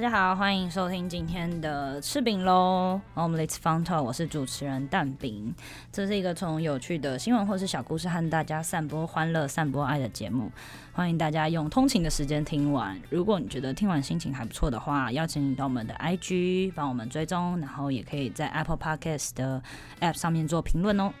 大家好，欢迎收听今天的吃饼喽，Omelette f u n t a l 我是主持人蛋饼。这是一个从有趣的新闻或是小故事和大家散播欢乐、散播爱的节目。欢迎大家用通勤的时间听完。如果你觉得听完心情还不错的话，邀请你到我们的 IG 帮我们追踪，然后也可以在 Apple Podcast 的 App 上面做评论哦。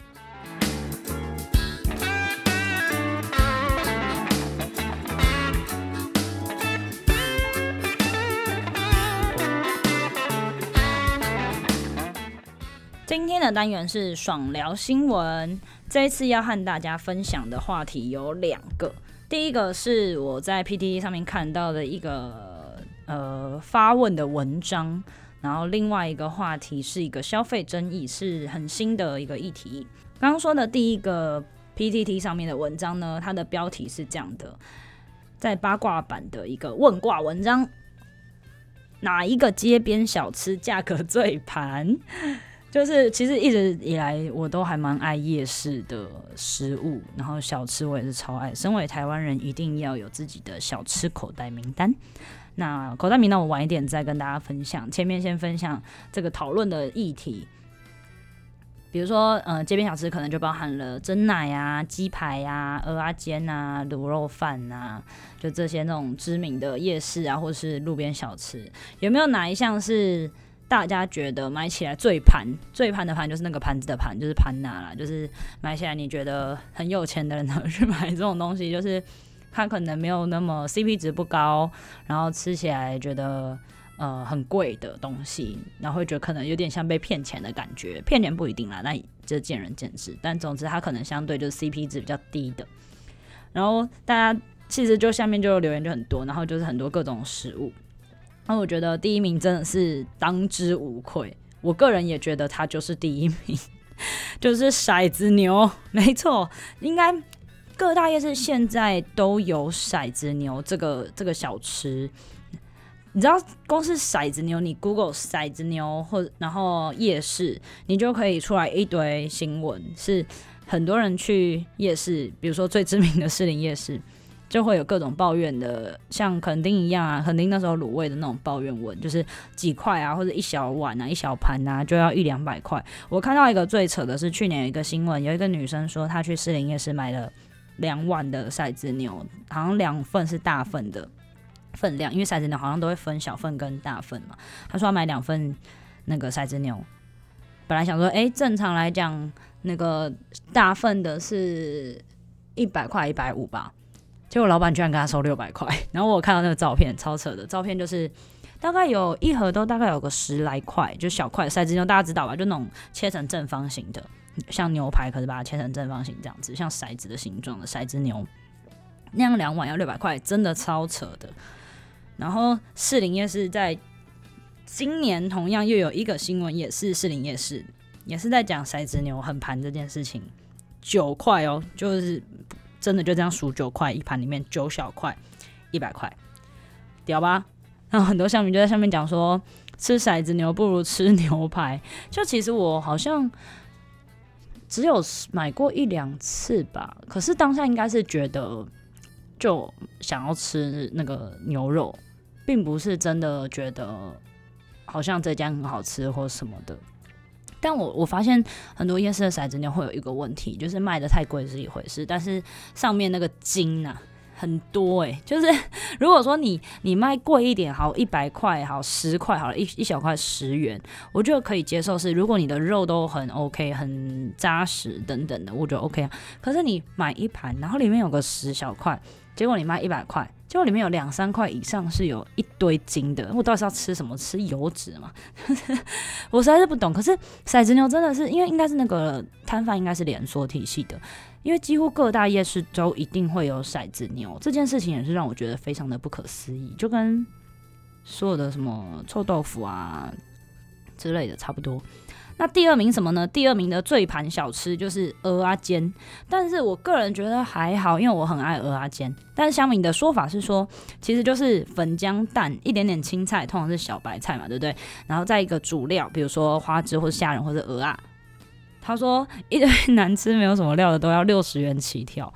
今天的单元是爽聊新闻。这一次要和大家分享的话题有两个。第一个是我在 PTT 上面看到的一个呃发问的文章，然后另外一个话题是一个消费争议，是很新的一个议题。刚刚说的第一个 PTT 上面的文章呢，它的标题是这样的，在八卦版的一个问卦文章：哪一个街边小吃价格最盘？就是其实一直以来我都还蛮爱夜市的食物，然后小吃我也是超爱。身为台湾人，一定要有自己的小吃口袋名单。那口袋名单我晚一点再跟大家分享，前面先分享这个讨论的议题。比如说，呃，街边小吃可能就包含了蒸奶啊、鸡排啊、蚵仔煎啊、卤肉饭啊，就这些那种知名的夜市啊，或是路边小吃，有没有哪一项是？大家觉得买起来最盘、最盘的盘就是那个盘子的盘，就是盘拿啦，就是买起来你觉得很有钱的人呢去买这种东西，就是它可能没有那么 CP 值不高，然后吃起来觉得呃很贵的东西，然后会觉得可能有点像被骗钱的感觉，骗钱不一定啦，那这见仁见智，但总之它可能相对就是 CP 值比较低的。然后大家其实就下面就留言就很多，然后就是很多各种食物。那我觉得第一名真的是当之无愧，我个人也觉得他就是第一名，就是骰子牛，没错，应该各大夜市现在都有骰子牛这个这个小吃。你知道，光是骰子牛，你 Google 骰子牛或然后夜市，你就可以出来一堆新闻，是很多人去夜市，比如说最知名的士林夜市。就会有各种抱怨的，像垦丁一样啊，垦丁那时候卤味的那种抱怨文，就是几块啊，或者一小碗啊，一小盘啊，就要一两百块。我看到一个最扯的是，去年有一个新闻，有一个女生说她去士林夜市买了两碗的骰子牛，好像两份是大份的分量，因为骰子牛好像都会分小份跟大份嘛。她说要买两份那个骰子牛，本来想说，哎，正常来讲那个大份的是一百块一百五吧。结果老板居然跟他收六百块，然后我看到那个照片，超扯的照片，就是大概有一盒都大概有个十来块，就小块骰子牛，大家知道吧？就那种切成正方形的，像牛排，可是把它切成正方形这样子，像骰子的形状的骰子牛，那样两碗要六百块，真的超扯的。然后士林夜市在今年同样又有一个新闻，也是士林夜市，也是在讲骰子牛很盘这件事情，九块哦，就是。真的就这样数九块一盘，里面九小块，一百块，屌吧？然 后很多乡民就在下面讲说，吃骰子牛不如吃牛排。就其实我好像只有买过一两次吧，可是当下应该是觉得就想要吃那个牛肉，并不是真的觉得好像这家很好吃或什么的。但我我发现很多夜市的骰子牛会有一个问题，就是卖的太贵是一回事，但是上面那个金啊很多诶、就是 如果说你你卖贵一点，好一百块，好十块，好一一小块十元，我觉得可以接受。是如果你的肉都很 OK，很扎实等等的，我觉得 OK 啊。可是你买一盘，然后里面有个十小块，结果你卖一百块。结果里面有两三块以上是有一堆金的，我到底是要吃什么？吃油脂吗？我实在是不懂。可是骰子牛真的是，因为应该是那个摊贩应该是连锁体系的，因为几乎各大夜市都一定会有骰子牛，这件事情也是让我觉得非常的不可思议，就跟所有的什么臭豆腐啊之类的差不多。那第二名什么呢？第二名的最盘小吃就是蚵仔煎，但是我个人觉得还好，因为我很爱蚵仔煎。但是乡民的说法是说，其实就是粉浆蛋一点点青菜，通常是小白菜嘛，对不对？然后再一个主料，比如说花枝或者虾仁或者鹅啊。他说一堆难吃没有什么料的都要六十元起跳，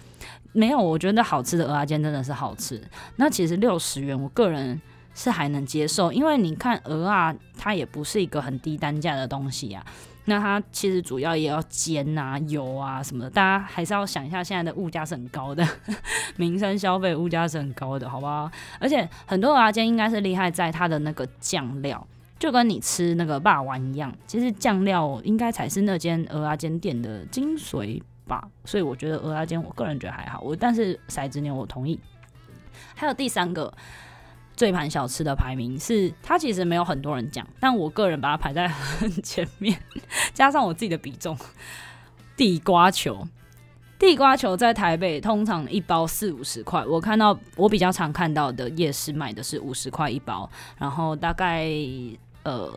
没有，我觉得好吃的蚵仔煎真的是好吃。那其实六十元，我个人是还能接受，因为你看鹅啊，它也不是一个很低单价的东西啊。那它其实主要也要煎啊、油啊什么的，大家还是要想一下，现在的物价是很高的，民生消费物价是很高的，好不好？而且很多蚵仔煎应该是厉害在它的那个酱料，就跟你吃那个霸王一样，其实酱料应该才是那间蚵仔煎店的精髓吧。所以我觉得蚵仔煎，我个人觉得还好。我但是骰子牛我同意。还有第三个。最盘小吃的排名是，它其实没有很多人讲，但我个人把它排在很前面，加上我自己的比重。地瓜球，地瓜球在台北通常一包四五十块，我看到我比较常看到的夜市卖的是五十块一包，然后大概呃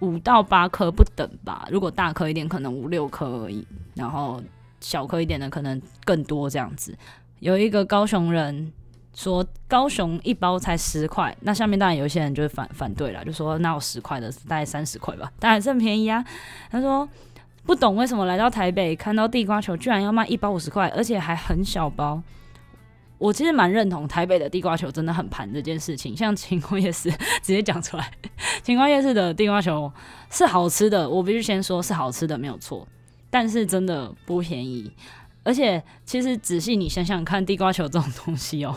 五到八颗不等吧，如果大颗一点可能五六颗而已，然后小颗一点的可能更多这样子。有一个高雄人。说高雄一包才十块，那下面当然有一些人就会反反对了，就说那有十块的，大概三十块吧，当然是很便宜啊。他说不懂为什么来到台北看到地瓜球居然要卖一包五十块，而且还很小包。我其实蛮认同台北的地瓜球真的很盘这件事情，像晴光夜市直接讲出来，晴光夜市的地瓜球是好吃的，我必须先说是好吃的没有错，但是真的不便宜。而且其实仔细你想想看，地瓜球这种东西哦、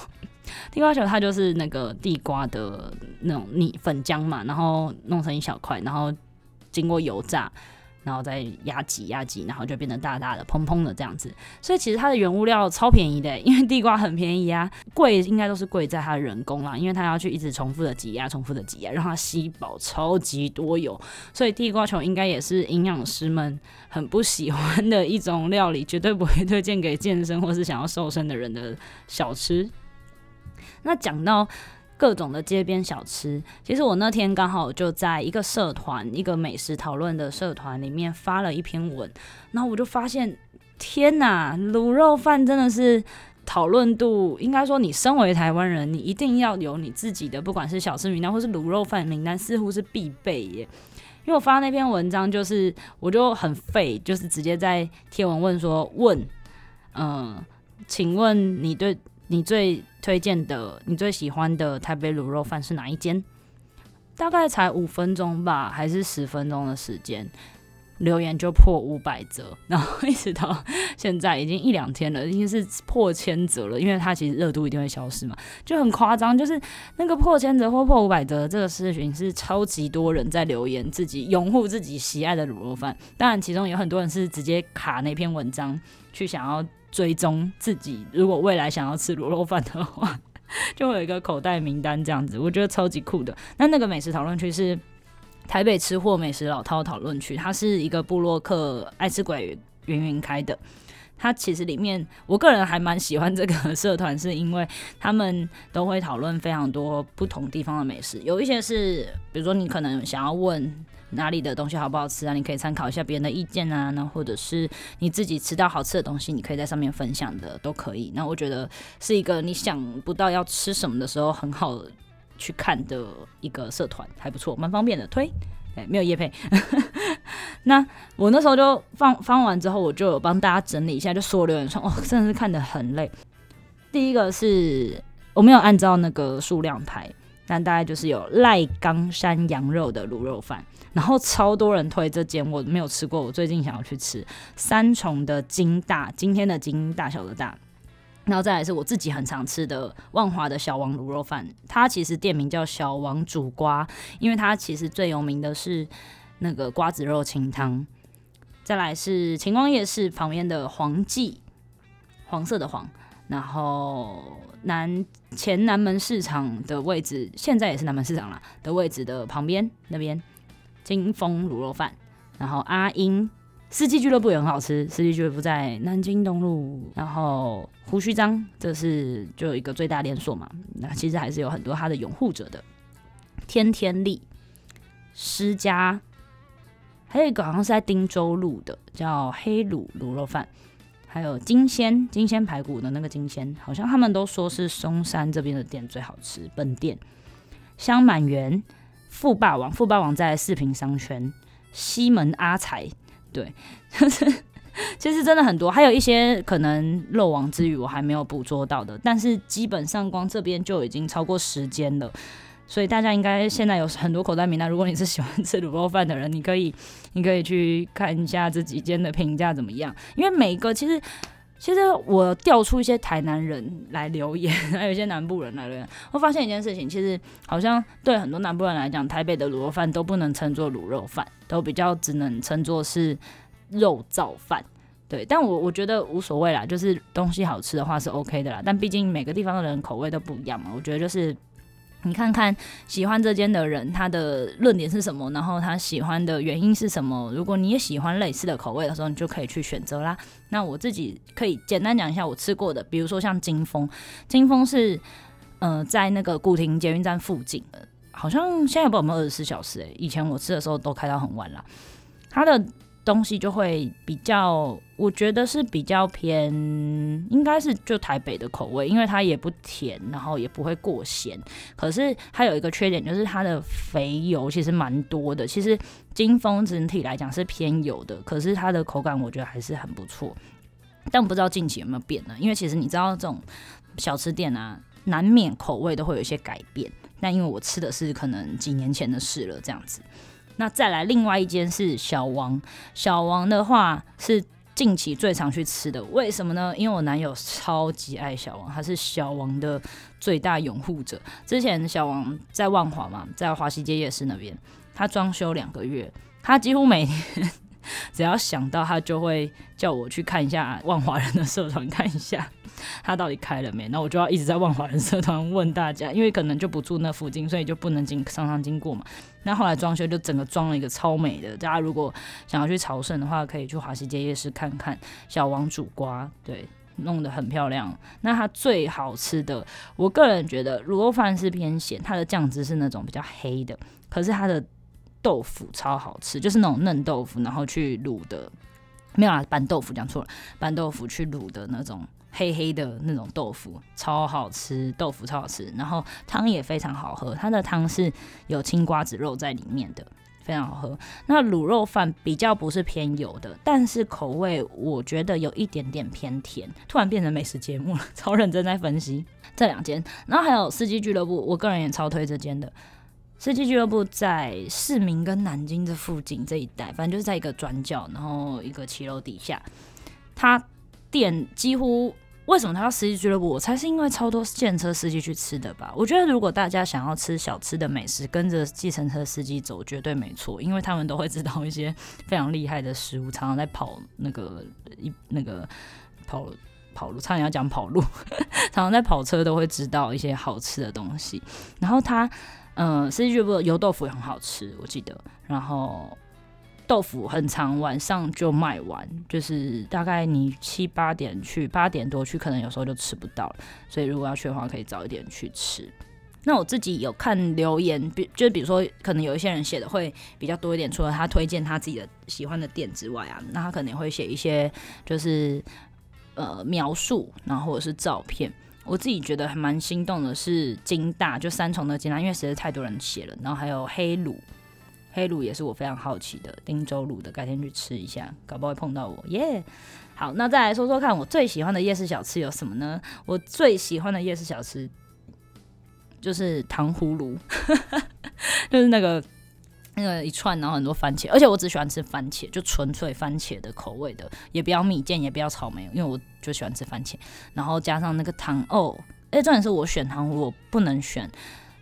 地瓜球它就是那个地瓜的那种泥粉浆嘛，然后弄成一小块，然后经过油炸，然后再压挤压挤，然后就变得大大的、蓬蓬的这样子。所以其实它的原物料超便宜的，因为地瓜很便宜啊，贵应该都是贵在它的人工啦，因为它要去一直重复的挤压、重复的挤压，让它吸饱超级多油。所以地瓜球应该也是营养师们很不喜欢的一种料理，绝对不会推荐给健身或是想要瘦身的人的小吃。那讲到各种的街边小吃，其实我那天刚好就在一个社团，一个美食讨论的社团里面发了一篇文，然后我就发现，天哪，卤肉饭真的是讨论度，应该说你身为台湾人，你一定要有你自己的，不管是小吃名单或是卤肉饭名单，似乎是必备耶。因为我发那篇文章，就是我就很废，就是直接在贴文问说，问，嗯、请问你对。你最推荐的、你最喜欢的台北卤肉饭是哪一间？大概才五分钟吧，还是十分钟的时间，留言就破五百折，然后一直到现在已经一两天了，已经是破千折了。因为它其实热度一定会消失嘛，就很夸张。就是那个破千折或破五百折这个事情是超级多人在留言，自己拥护自己喜爱的卤肉饭。当然，其中有很多人是直接卡那篇文章去想要。追踪自己，如果未来想要吃卤肉饭的话，就会有一个口袋名单这样子，我觉得超级酷的。那那个美食讨论区是台北吃货美食老饕讨论区，它是一个部落客爱吃鬼云云开的。它其实里面，我个人还蛮喜欢这个社团，是因为他们都会讨论非常多不同地方的美食，有一些是，比如说你可能想要问。哪里的东西好不好吃啊？你可以参考一下别人的意见啊，那或者是你自己吃到好吃的东西，你可以在上面分享的都可以。那我觉得是一个你想不到要吃什么的时候很好去看的一个社团，还不错，蛮方便的。推，哎，没有叶配。那我那时候就放放完之后，我就有帮大家整理一下，就所有留言说，哦，真的是看得很累。第一个是我没有按照那个数量排，但大概就是有赖冈山羊肉的卤肉饭。然后超多人推这间，我没有吃过，我最近想要去吃三重的金大，今天的金大小的大，然后再来是我自己很常吃的万华的小王卤肉饭，它其实店名叫小王煮瓜，因为它其实最有名的是那个瓜子肉清汤，再来是晴光夜市旁边的黄记，黄色的黄，然后南前南门市场的位置，现在也是南门市场啦的位置的旁边那边。金峰卤肉饭，然后阿英四季俱乐部也很好吃。四季俱乐部在南京东路，然后胡须张，这是就有一个最大连锁嘛。那其实还是有很多他的拥护者的。天天利施家，还有一个好像是在汀州路的，叫黑卤卤肉饭。还有金鲜金鲜排骨的那个金鲜，好像他们都说是松山这边的店最好吃。本店香满园。富霸王，富霸王在四平商圈，西门阿财，对，就是其实真的很多，还有一些可能漏网之鱼我还没有捕捉到的，但是基本上光这边就已经超过十间了。所以大家应该现在有很多口袋名单。如果你是喜欢吃卤肉饭的人，你可以你可以去看一下这几间的评价怎么样。因为每一个其实其实我调出一些台南人来留言，还有一些南部人来留言，我发现一件事情，其实好像对很多南部人来讲，台北的卤肉饭都不能称作卤肉饭，都比较只能称作是肉燥饭。对，但我我觉得无所谓啦，就是东西好吃的话是 OK 的啦。但毕竟每个地方的人口味都不一样嘛，我觉得就是。你看看喜欢这间的人，他的论点是什么？然后他喜欢的原因是什么？如果你也喜欢类似的口味的时候，你就可以去选择啦。那我自己可以简单讲一下我吃过的，比如说像金峰，金峰是呃在那个古亭捷运站附近，好像现在不有没有二十四小时诶、以前我吃的时候都开到很晚啦。它的。东西就会比较，我觉得是比较偏，应该是就台北的口味，因为它也不甜，然后也不会过咸。可是它有一个缺点，就是它的肥油其实蛮多的。其实金峰整体来讲是偏油的，可是它的口感我觉得还是很不错。但不知道近期有没有变呢？因为其实你知道这种小吃店啊，难免口味都会有一些改变。那因为我吃的是可能几年前的事了，这样子。那再来另外一间是小王，小王的话是近期最常去吃的，为什么呢？因为我男友超级爱小王，他是小王的最大拥护者。之前小王在万华嘛，在华西街夜市那边，他装修两个月，他几乎每天 只要想到他就会叫我去看一下万华人的社团，看一下。他到底开了没？那我就要一直在万华人社团问大家，因为可能就不住那附近，所以就不能经常常经过嘛。那后来装修就整个装了一个超美的，大家如果想要去朝圣的话，可以去华西街夜市看看小王煮瓜，对，弄得很漂亮。那它最好吃的，我个人觉得卤肉饭是偏咸，它的酱汁是那种比较黑的，可是它的豆腐超好吃，就是那种嫩豆腐，然后去卤的，没有啊，拌豆腐讲错了，拌豆腐去卤的那种。黑黑的那种豆腐超好吃，豆腐超好吃，然后汤也非常好喝。它的汤是有青瓜子肉在里面的，非常好喝。那卤肉饭比较不是偏油的，但是口味我觉得有一点点偏甜。突然变成美食节目了，超认真在分析这两间。然后还有四季俱乐部，我个人也超推这间的。四季俱乐部在市民跟南京这附近这一带，反正就是在一个转角，然后一个骑楼底下，它。店几乎为什么他要司机俱乐部？我猜是因为超多计程车司机去吃的吧。我觉得如果大家想要吃小吃的美食，跟着计程车司机走绝对没错，因为他们都会知道一些非常厉害的食物，常常在跑那个一那个跑跑路，差点要讲跑路，常常在跑车都会知道一些好吃的东西。然后他嗯，司机俱乐部油豆腐也很好吃，我记得。然后。豆腐很长，晚上就卖完，就是大概你七八点去，八点多去，可能有时候就吃不到了。所以如果要去的话，可以早一点去吃。那我自己有看留言，比就是比如说，可能有一些人写的会比较多一点，除了他推荐他自己的喜欢的店之外啊，那他可能会写一些就是呃描述，然后或者是照片。我自己觉得还蛮心动的是金大，就三重的金大，因为实在太多人写了，然后还有黑卤。黑卤也是我非常好奇的，汀州卤的，改天去吃一下，搞不好会碰到我耶。好，那再来说说看，我最喜欢的夜市小吃有什么呢？我最喜欢的夜市小吃就是糖葫芦，就是那个那个一串，然后很多番茄，而且我只喜欢吃番茄，就纯粹番茄的口味的，也不要蜜饯，也不要草莓，因为我就喜欢吃番茄，然后加上那个糖哦，哎，重点是我选糖葫芦，我不能选。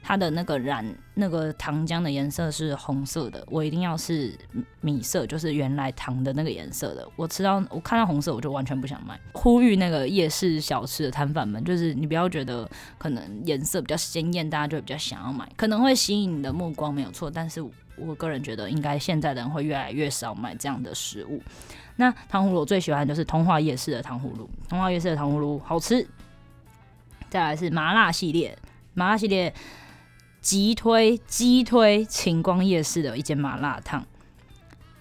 它的那个染那个糖浆的颜色是红色的，我一定要是米色，就是原来糖的那个颜色的。我吃到我看到红色，我就完全不想买。呼吁那个夜市小吃的摊贩们，就是你不要觉得可能颜色比较鲜艳，大家就比较想要买，可能会吸引你的目光没有错，但是我个人觉得应该现在的人会越来越少买这样的食物。那糖葫芦我最喜欢就是通化夜市的糖葫芦，通化夜市的糖葫芦好吃。再来是麻辣系列，麻辣系列。急推激推晴光夜市的一间麻辣烫，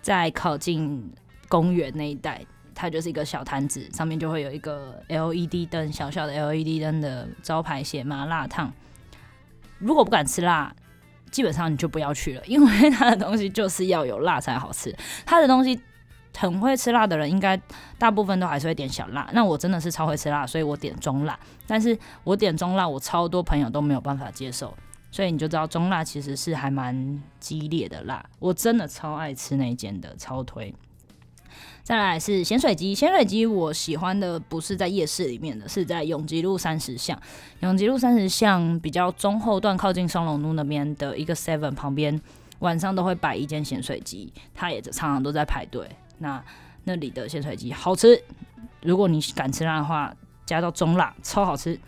在靠近公园那一带，它就是一个小摊子，上面就会有一个 LED 灯，小小的 LED 灯的招牌写麻辣烫。如果不敢吃辣，基本上你就不要去了，因为它的东西就是要有辣才好吃。它的东西很会吃辣的人，应该大部分都还是会点小辣。那我真的是超会吃辣，所以我点中辣。但是我点中辣，我超多朋友都没有办法接受。所以你就知道中辣其实是还蛮激烈的辣。我真的超爱吃那间的，超推。再来是咸水鸡，咸水鸡我喜欢的不是在夜市里面的，是在永吉路三十巷。永吉路三十巷比较中后段，靠近双龙路那边的一个 Seven 旁边，晚上都会摆一间咸水鸡，它也常常都在排队。那那里的咸水鸡好吃，如果你敢吃辣的话，加到中辣，超好吃。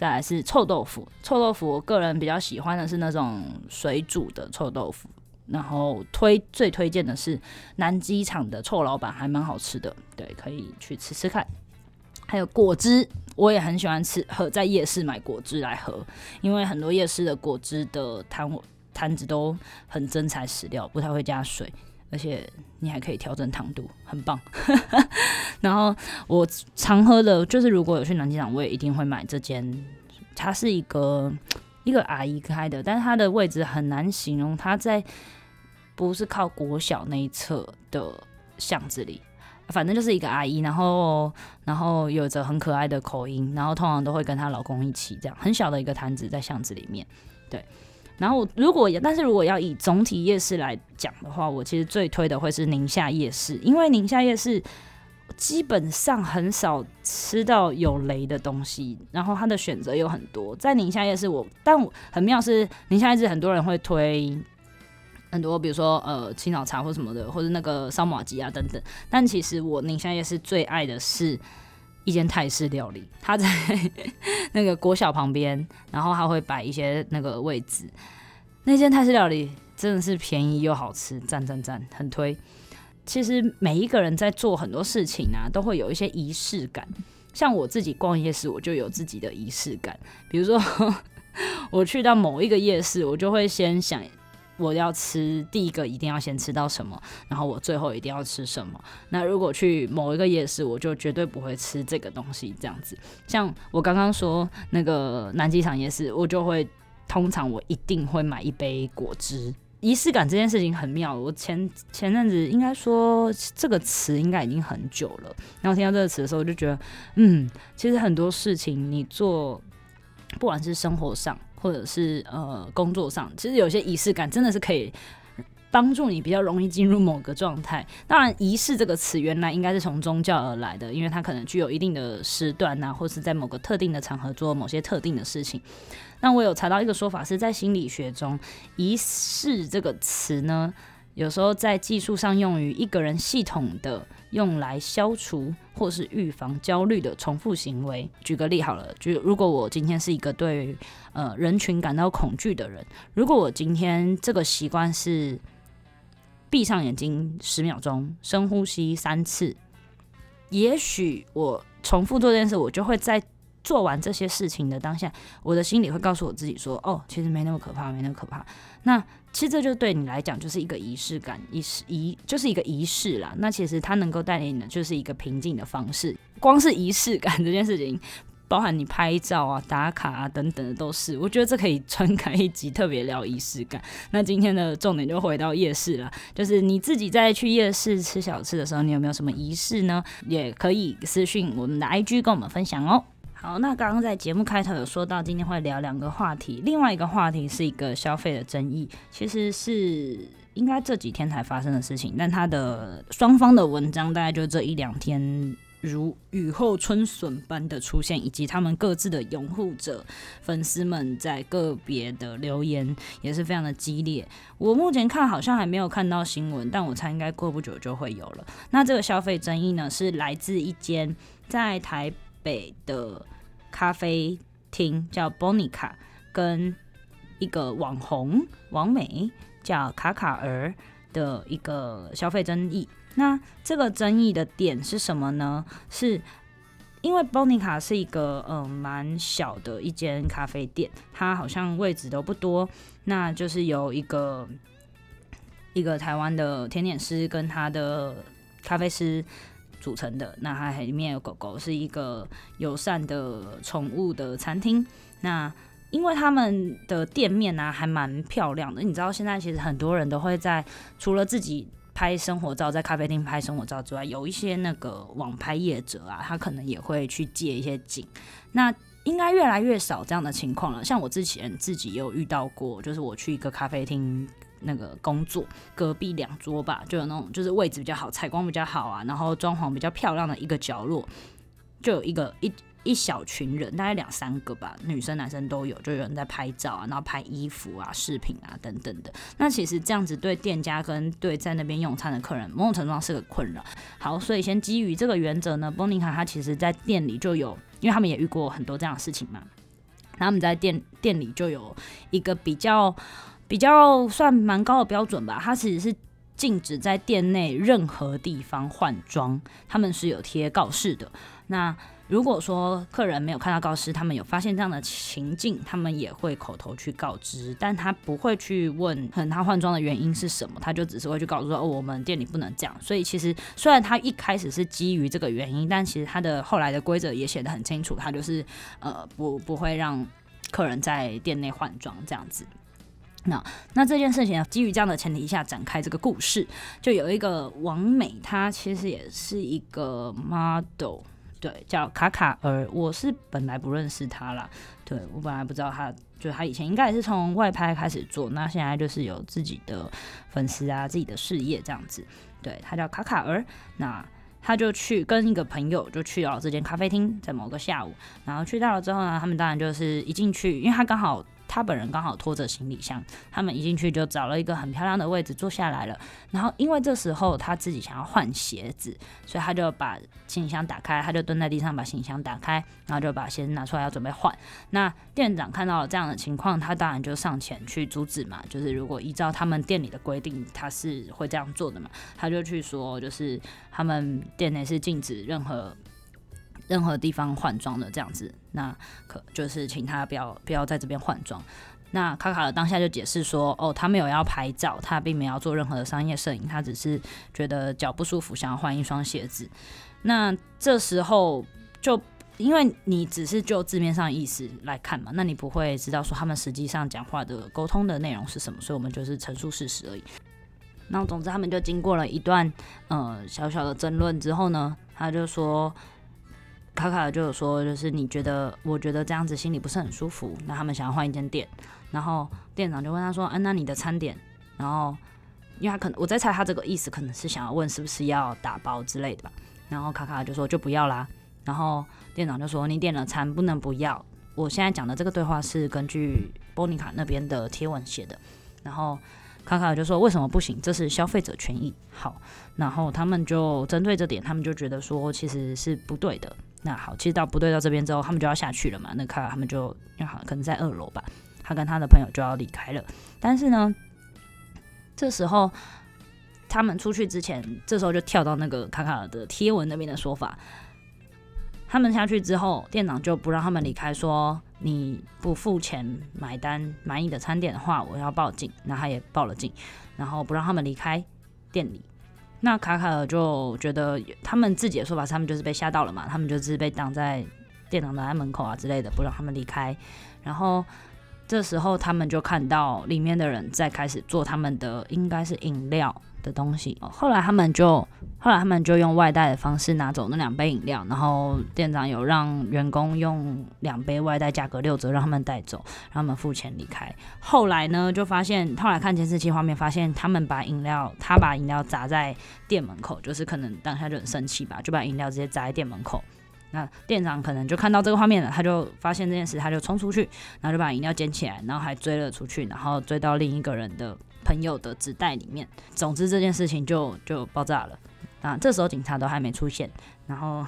再来是臭豆腐，臭豆腐我个人比较喜欢的是那种水煮的臭豆腐。然后推最推荐的是南机场的臭老板，还蛮好吃的，对，可以去吃吃看。还有果汁，我也很喜欢吃，喝在夜市买果汁来喝，因为很多夜市的果汁的摊摊子都很真材实料，不太会加水，而且你还可以调整糖度，很棒。然后我常喝的就是，如果有去南机场，我也一定会买这间，它是一个一个阿姨开的，但是它的位置很难形容，它在。不是靠国小那一侧的巷子里，反正就是一个阿姨，然后然后有着很可爱的口音，然后通常都会跟她老公一起这样，很小的一个摊子在巷子里面，对。然后如果但是如果要以总体夜市来讲的话，我其实最推的会是宁夏夜市，因为宁夏夜市基本上很少吃到有雷的东西，然后它的选择有很多。在宁夏夜市我，但很妙是宁夏夜市很多人会推。很多，比如说呃青岛茶或什么的，或者那个烧马鸡啊等等。但其实我宁夏夜市最爱的是一间泰式料理，它在 那个国小旁边，然后它会摆一些那个位置。那间泰式料理真的是便宜又好吃，赞赞赞，很推。其实每一个人在做很多事情啊，都会有一些仪式感。像我自己逛夜市，我就有自己的仪式感。比如说 我去到某一个夜市，我就会先想。我要吃第一个一定要先吃到什么，然后我最后一定要吃什么。那如果去某一个夜市，我就绝对不会吃这个东西。这样子，像我刚刚说那个南机场夜市，我就会通常我一定会买一杯果汁。仪式感这件事情很妙，我前前阵子应该说这个词应该已经很久了，然后听到这个词的时候，我就觉得，嗯，其实很多事情你做，不管是生活上。或者是呃工作上，其实有些仪式感真的是可以帮助你比较容易进入某个状态。当然，仪式这个词原来应该是从宗教而来的，因为它可能具有一定的时段呐、或是在某个特定的场合做某些特定的事情。那我有查到一个说法，是在心理学中，仪式这个词呢，有时候在技术上用于一个人系统的用来消除或是预防焦虑的重复行为。举个例好了，就如果我今天是一个对呃人群感到恐惧的人，如果我今天这个习惯是闭上眼睛十秒钟，深呼吸三次，也许我重复做这件事，我就会在做完这些事情的当下，我的心里会告诉我自己说：“哦，其实没那么可怕，没那么可怕。”那其实这就对你来讲就是一个仪式感，仪式仪就是一个仪式啦。那其实它能够带领你的就是一个平静的方式。光是仪式感这件事情，包含你拍照啊、打卡啊等等的都是。我觉得这可以专开一集特别聊仪式感。那今天的重点就回到夜市了，就是你自己在去夜市吃小吃的时候，你有没有什么仪式呢？也可以私信我们的 IG 跟我们分享哦。好，那刚刚在节目开头有说到，今天会聊两个话题。另外一个话题是一个消费的争议，其实是应该这几天才发生的事情，但它的双方的文章大概就这一两天如雨后春笋般的出现，以及他们各自的拥护者、粉丝们在个别的留言也是非常的激烈。我目前看好像还没有看到新闻，但我猜应该过不久就会有了。那这个消费争议呢，是来自一间在台北的咖啡厅叫 Bonica，跟一个网红王美叫卡卡儿的一个消费争议。那这个争议的点是什么呢？是因为 Bonica 是一个嗯蛮小的一间咖啡店，它好像位置都不多。那就是有一个一个台湾的甜点师跟他的咖啡师。组成的，那它里面有狗狗，是一个友善的宠物的餐厅。那因为他们的店面呢、还蛮漂亮的，你知道现在其实很多人都会在除了自己拍生活照，在咖啡厅拍生活照之外，有一些那个网拍业者啊，他可能也会去借一些景。那应该越来越少这样的情况了。像我之前自己有遇到过，就是我去一个咖啡厅那个工作，隔壁两桌吧，就有那种就是位置比较好，采光比较好啊，然后装潢比较漂亮的一个角落，就有一个一。一小群人，大概两三个吧，女生男生都有，就有人在拍照啊，然后拍衣服啊、饰品啊等等的。那其实这样子对店家跟对在那边用餐的客人，某种程度上是个困扰。好，所以先基于这个原则呢，Bonica 他其实在店里就有，因为他们也遇过很多这样的事情嘛，他们在店店里就有一个比较比较算蛮高的标准吧，他其实是禁止在店内任何地方换装，他们是有贴告示的。那如果说客人没有看到告示，他们有发现这样的情境，他们也会口头去告知，但他不会去问，可能他换装的原因是什么，他就只是会去告诉说，哦，我们店里不能这样。所以其实虽然他一开始是基于这个原因，但其实他的后来的规则也写得很清楚，他就是呃不不会让客人在店内换装这样子。那那这件事情啊基于这样的前提下展开这个故事，就有一个王美，她其实也是一个 model。对，叫卡卡尔，我是本来不认识她啦。对，我本来不知道她，就她以前应该也是从外拍开始做，那现在就是有自己的粉丝啊，自己的事业这样子。对，她叫卡卡尔，那他就去跟一个朋友就去了这间咖啡厅，在某个下午，然后去到了之后呢，他们当然就是一进去，因为他刚好。他本人刚好拖着行李箱，他们一进去就找了一个很漂亮的位置坐下来了。然后因为这时候他自己想要换鞋子，所以他就把行李箱打开，他就蹲在地上把行李箱打开，然后就把鞋子拿出来要准备换。那店长看到了这样的情况，他当然就上前去阻止嘛。就是如果依照他们店里的规定，他是会这样做的嘛，他就去说，就是他们店内是禁止任何。任何地方换装的这样子，那可就是请他不要不要在这边换装。那卡卡的当下就解释说，哦，他没有要拍照，他并没有要做任何的商业摄影，他只是觉得脚不舒服，想要换一双鞋子。那这时候就因为你只是就字面上意思来看嘛，那你不会知道说他们实际上讲话的沟通的内容是什么，所以我们就是陈述事实而已。那总之他们就经过了一段呃小小的争论之后呢，他就说。卡卡就有说，就是你觉得，我觉得这样子心里不是很舒服。那他们想要换一间店，然后店长就问他说：“啊，那你的餐点？”然后，因为他可能我在猜他这个意思，可能是想要问是不是要打包之类的吧。然后卡卡就说：“就不要啦。”然后店长就说：“你点了餐不能不要。”我现在讲的这个对话是根据波尼卡那边的贴文写的。然后卡卡就说：“为什么不行？这是消费者权益。”好，然后他们就针对这点，他们就觉得说其实是不对的。那好，其实到不对到这边之后，他们就要下去了嘛。那卡卡他们就，好像可能在二楼吧，他跟他的朋友就要离开了。但是呢，这时候他们出去之前，这时候就跳到那个卡卡的贴文那边的说法。他们下去之后，店长就不让他们离开，说你不付钱买单满意的餐点的话，我要报警。那他也报了警，然后不让他们离开店里。那卡卡尔就觉得他们自己的说法他们就是被吓到了嘛，他们就是被挡在店长的门口啊之类的，不让他们离开。然后这时候他们就看到里面的人在开始做他们的应该是饮料的东西，后来他们就后来他们就用外带的方式拿走那两杯饮料，然后店长有让员工用两杯外带价格六折让他们带走，让他们付钱离开。后来呢，就发现后来看监视器画面，发现他们把饮料他把饮料砸在店门口，就是可能当下就很生气吧，就把饮料直接砸在店门口。那店长可能就看到这个画面了，他就发现这件事，他就冲出去，然后就把饮料捡起来，然后还追了出去，然后追到另一个人的。朋友的纸袋里面，总之这件事情就就爆炸了。啊，这时候警察都还没出现，然后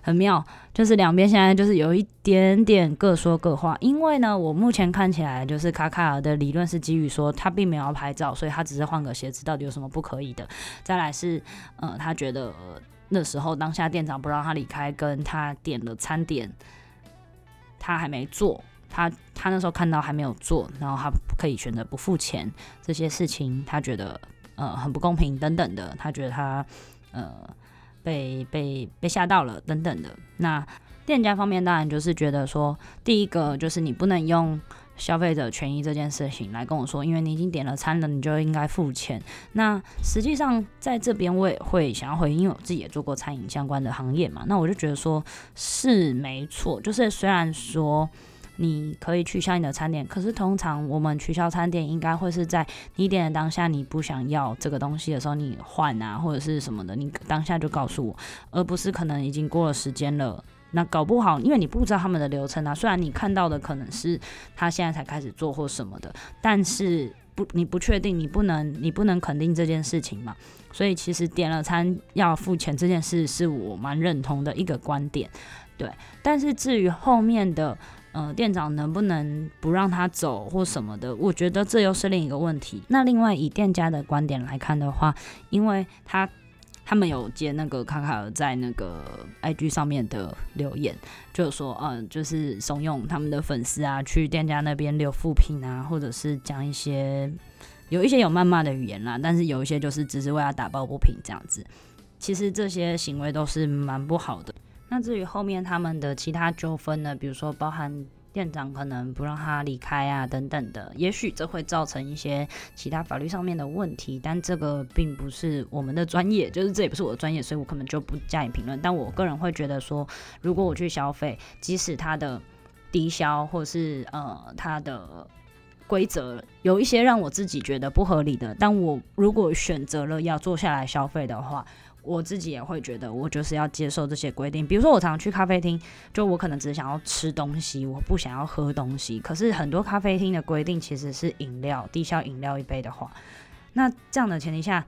很妙，就是两边现在就是有一点点各说各话。因为呢，我目前看起来就是卡卡尔的理论是基于说他并没有要拍照，所以他只是换个鞋子，到底有什么不可以的？再来是，呃，他觉得那时候当下店长不让他离开，跟他点了餐点，他还没做。他他那时候看到还没有做，然后他可以选择不付钱，这些事情他觉得呃很不公平等等的，他觉得他呃被被被吓到了等等的。那店家方面当然就是觉得说，第一个就是你不能用消费者权益这件事情来跟我说，因为你已经点了餐了，你就应该付钱。那实际上在这边我也会想要回应，因为我自己也做过餐饮相关的行业嘛。那我就觉得说是没错，就是虽然说你可以取消你的餐点，可是通常我们取消餐点应该会是在你点的当下，你不想要这个东西的时候，你换啊或者是什么的，你当下就告诉我，而不是可能已经过了时间了。那搞不好，因为你不知道他们的流程啊。虽然你看到的可能是他现在才开始做或什么的，但是不，你不确定，你不能，你不能肯定这件事情嘛。所以其实点了餐要付钱这件事，是我蛮认同的一个观点。对，但是至于后面的，呃，店长能不能不让他走或什么的，我觉得这又是另一个问题。那另外以店家的观点来看的话，因为他。他们有接那个卡卡尔在那个 IG 上面的留言，就是说，嗯，就是怂恿他们的粉丝啊，去店家那边留负评啊，或者是讲一些有一些有谩骂的语言啦，但是有一些就是只是为他打抱不平这样子。其实这些行为都是蛮不好的。那至于后面他们的其他纠纷呢，比如说包含。店长可能不让他离开啊，等等的，也许这会造成一些其他法律上面的问题，但这个并不是我们的专业，就是这也不是我的专业，所以我可能就不加以评论。但我个人会觉得说，如果我去消费，即使他的低消或是呃他的规则有一些让我自己觉得不合理的，但我如果选择了要坐下来消费的话。我自己也会觉得，我就是要接受这些规定。比如说，我常常去咖啡厅，就我可能只想要吃东西，我不想要喝东西。可是很多咖啡厅的规定其实是饮料，低消饮料一杯的话，那这样的前提下，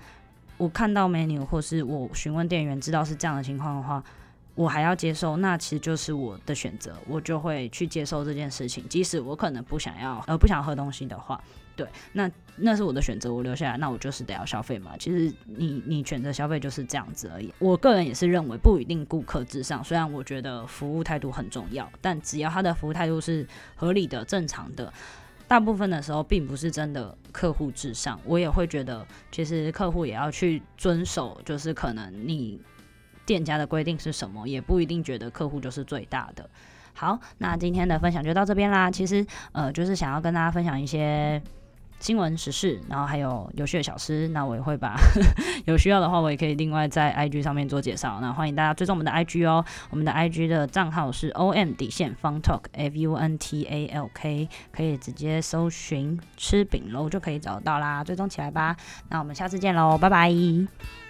我看到 menu 或是我询问店员知道是这样的情况的话，我还要接受，那其实就是我的选择，我就会去接受这件事情，即使我可能不想要，呃，不想喝东西的话。对，那那是我的选择，我留下来，那我就是得要消费嘛。其实你你选择消费就是这样子而已。我个人也是认为不一定顾客至上，虽然我觉得服务态度很重要，但只要他的服务态度是合理的、正常的，大部分的时候并不是真的客户至上。我也会觉得，其实客户也要去遵守，就是可能你店家的规定是什么，也不一定觉得客户就是最大的。好，那今天的分享就到这边啦。其实呃，就是想要跟大家分享一些。新闻时事，然后还有有趣的小吃，那我也会把 有需要的话，我也可以另外在 IG 上面做介绍。那欢迎大家追踪我们的 IG 哦，我们的 IG 的账号是 OM 底线 Funtalk F U N T A L K，可以直接搜寻吃饼楼就可以找到啦，追踪起来吧。那我们下次见喽，拜拜。